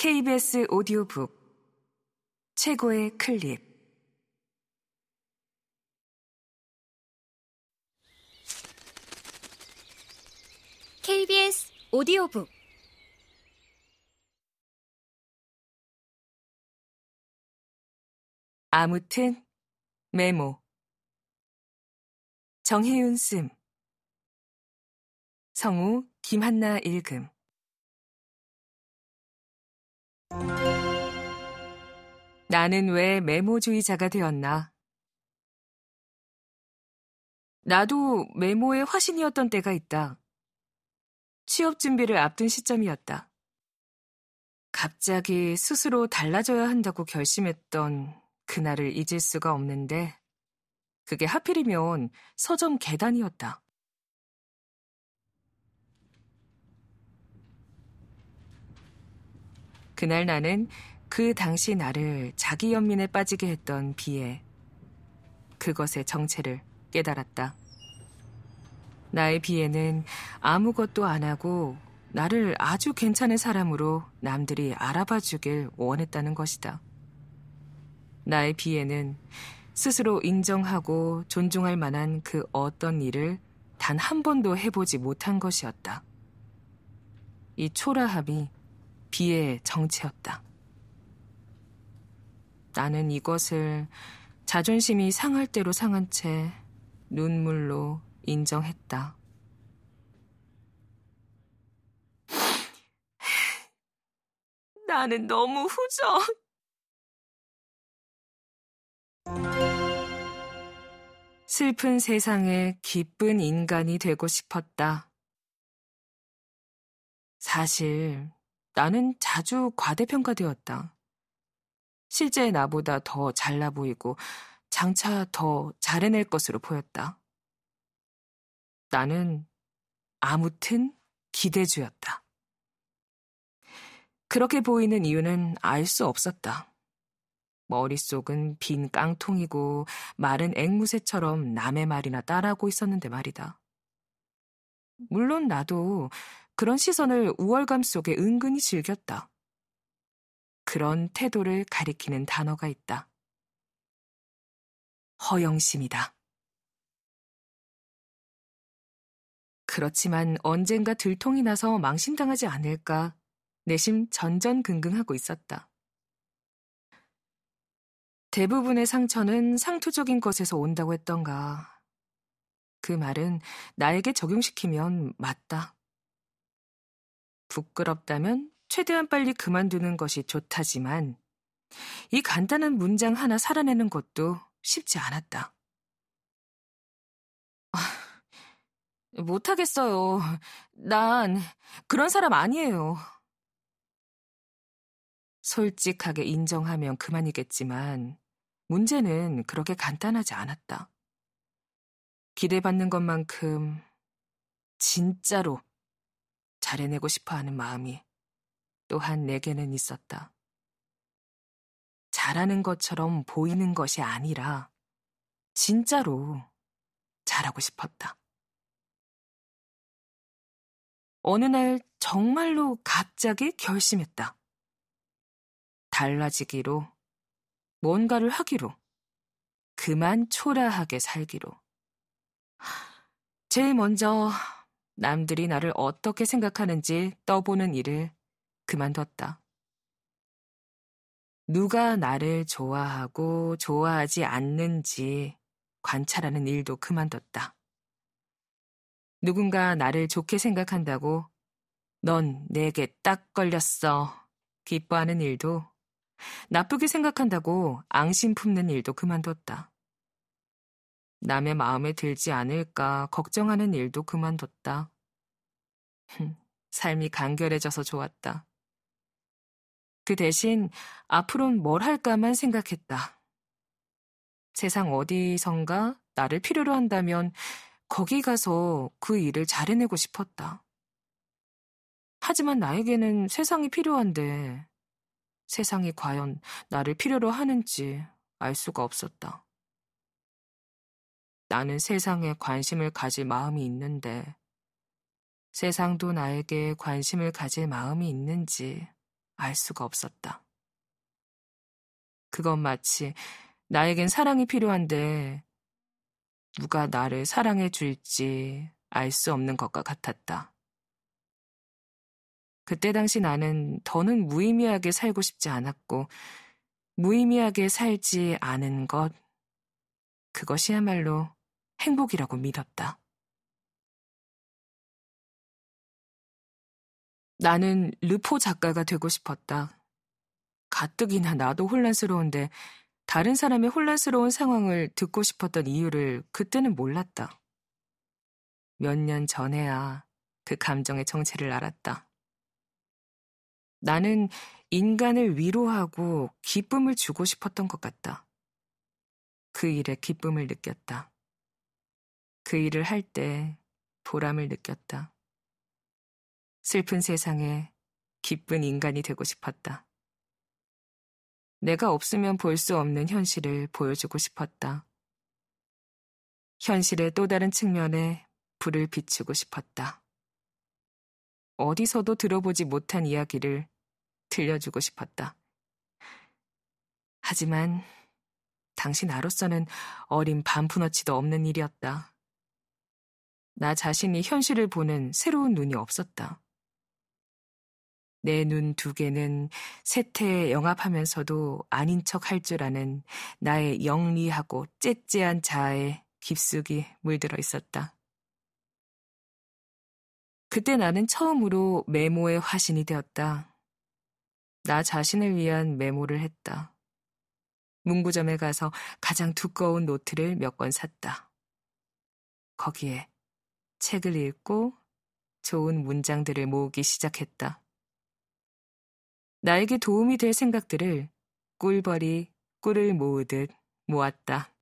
KBS 오디오북. 최고의 클립. KBS 오디오북. 아무튼 메모. 정혜윤 씀 성우 김한나 읽음 나는 왜 메모주의자가 되었나? 나도 메모의 화신이었던 때가 있다. 취업 준비를 앞둔 시점이었다. 갑자기 스스로 달라져야 한다고 결심했던 그날을 잊을 수가 없는데, 그게 하필이면 서점 계단이었다. 그날 나는 그 당시 나를 자기 연민에 빠지게 했던 비에 그것의 정체를 깨달았다. 나의 비에는 아무것도 안 하고 나를 아주 괜찮은 사람으로 남들이 알아봐 주길 원했다는 것이다. 나의 비에는 스스로 인정하고 존중할 만한 그 어떤 일을 단 한 번도 해보지 못한 것이었다. 이 초라함이 비의 정체였다. 나는 이것을 자존심이 상할 대로 상한 채 눈물로 인정했다. 나는 너무 후져. 슬픈 세상에 기쁜 인간이 되고 싶었다. 사실 나는 자주 과대평가되었다. 실제 나보다 더 잘나 보이고 장차 더 잘해낼 것으로 보였다. 나는 아무튼 기대주였다. 그렇게 보이는 이유는 알 수 없었다. 머릿속은 빈 깡통이고 마른 앵무새처럼 남의 말이나 따라하고 있었는데 말이다. 물론 나도 그런 시선을 우월감 속에 은근히 즐겼다. 그런 태도를 가리키는 단어가 있다. 허영심이다. 그렇지만 언젠가 들통이 나서 망신당하지 않을까 내심 전전긍긍하고 있었다. 대부분의 상처는 상투적인 것에서 온다고 했던가. 그 말은 나에게 적용시키면 맞다. 부끄럽다면 최대한 빨리 그만두는 것이 좋다지만 이 간단한 문장 하나 살아내는 것도 쉽지 않았다. 아, 못하겠어요. 난 그런 사람 아니에요. 솔직하게 인정하면 그만이겠지만 문제는 그렇게 간단하지 않았다. 기대받는 것만큼 진짜로 잘해내고 싶어 하는 마음이 또한 내게는 있었다. 잘하는 것처럼 보이는 것이 아니라 진짜로 잘하고 싶었다. 어느 날 정말로 갑자기 결심했다. 달라지기로, 뭔가를 하기로, 그만 초라하게 살기로. 제일 먼저 남들이 나를 어떻게 생각하는지 떠보는 일을 그만뒀다. 누가 나를 좋아하고 좋아하지 않는지 관찰하는 일도 그만뒀다. 누군가 나를 좋게 생각한다고 넌 내게 딱 걸렸어. 기뻐하는 일도 나쁘게 생각한다고 앙심 품는 일도 그만뒀다. 남의 마음에 들지 않을까 걱정하는 일도 그만뒀다. 삶이 간결해져서 좋았다. 그 대신 앞으론 뭘 할까만 생각했다. 세상 어디선가 나를 필요로 한다면 거기 가서 그 일을 잘해내고 싶었다. 하지만 나에게는 세상이 필요한데 세상이 과연 나를 필요로 하는지 알 수가 없었다. 나는 세상에 관심을 가질 마음이 있는데 세상도 나에게 관심을 가질 마음이 있는지 알 수가 없었다. 그건 마치 나에겐 사랑이 필요한데 누가 나를 사랑해 줄지 알 수 없는 것과 같았다. 그때 당시 나는 더는 무의미하게 살고 싶지 않았고, 무의미하게 살지 않은 것, 그것이야말로 행복이라고 믿었다. 나는 르포 작가가 되고 싶었다. 가뜩이나 나도 혼란스러운데 다른 사람의 혼란스러운 상황을 듣고 싶었던 이유를 그때는 몰랐다. 몇 년 전에야 그 감정의 정체를 알았다. 나는 인간을 위로하고 기쁨을 주고 싶었던 것 같다. 그 일에 기쁨을 느꼈다. 그 일을 할 때 보람을 느꼈다. 슬픈 세상에 기쁜 인간이 되고 싶었다. 내가 없으면 볼 수 없는 현실을 보여주고 싶었다. 현실의 또 다른 측면에 불을 비추고 싶었다. 어디서도 들어보지 못한 이야기를 들려주고 싶었다. 하지만 당신 나로서는 어린 반푼어치도 없는 일이었다. 나 자신이 현실을 보는 새로운 눈이 없었다. 내 눈 두 개는 세태에 영합하면서도 아닌 척 할 줄 아는 나의 영리하고 째째한 자아에 깊숙이 물들어 있었다. 그때 나는 처음으로 메모의 화신이 되었다. 나 자신을 위한 메모를 했다. 문구점에 가서 가장 두꺼운 노트를 몇 권 샀다. 거기에 책을 읽고 좋은 문장들을 모으기 시작했다. 나에게 도움이 될 생각들을 꿀벌이 꿀을 모으듯 모았다.